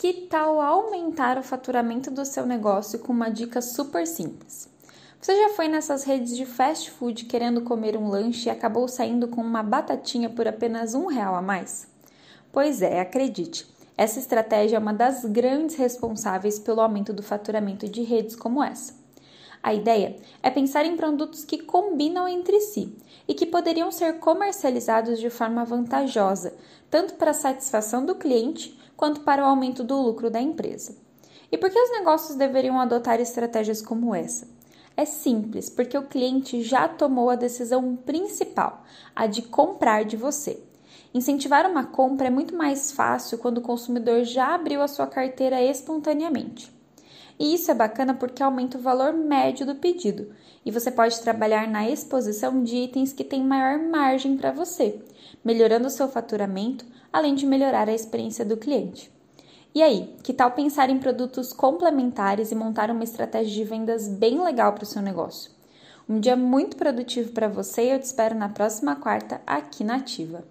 Que tal aumentar o faturamento do seu negócio com uma dica super simples? Você já foi nessas redes de fast food querendo comer um lanche e acabou saindo com uma batatinha por apenas um real a mais? Pois é, acredite, essa estratégia é uma das grandes responsáveis pelo aumento do faturamento de redes como essa. A ideia é pensar em produtos que combinam entre si e que poderiam ser comercializados de forma vantajosa, tanto para a satisfação do cliente quanto para o aumento do lucro da empresa. E por que os negócios deveriam adotar estratégias como essa? É simples, porque o cliente já tomou a decisão principal, a de comprar de você. Incentivar uma compra é muito mais fácil quando o consumidor já abriu a sua carteira espontaneamente. E isso é bacana porque aumenta o valor médio do pedido e você pode trabalhar na exposição de itens que têm maior margem para você, melhorando o seu faturamento, além de melhorar a experiência do cliente. E aí, que tal pensar em produtos complementares e montar uma estratégia de vendas bem legal para o seu negócio? Um dia muito produtivo para você e eu te espero na próxima quarta aqui na Ativa.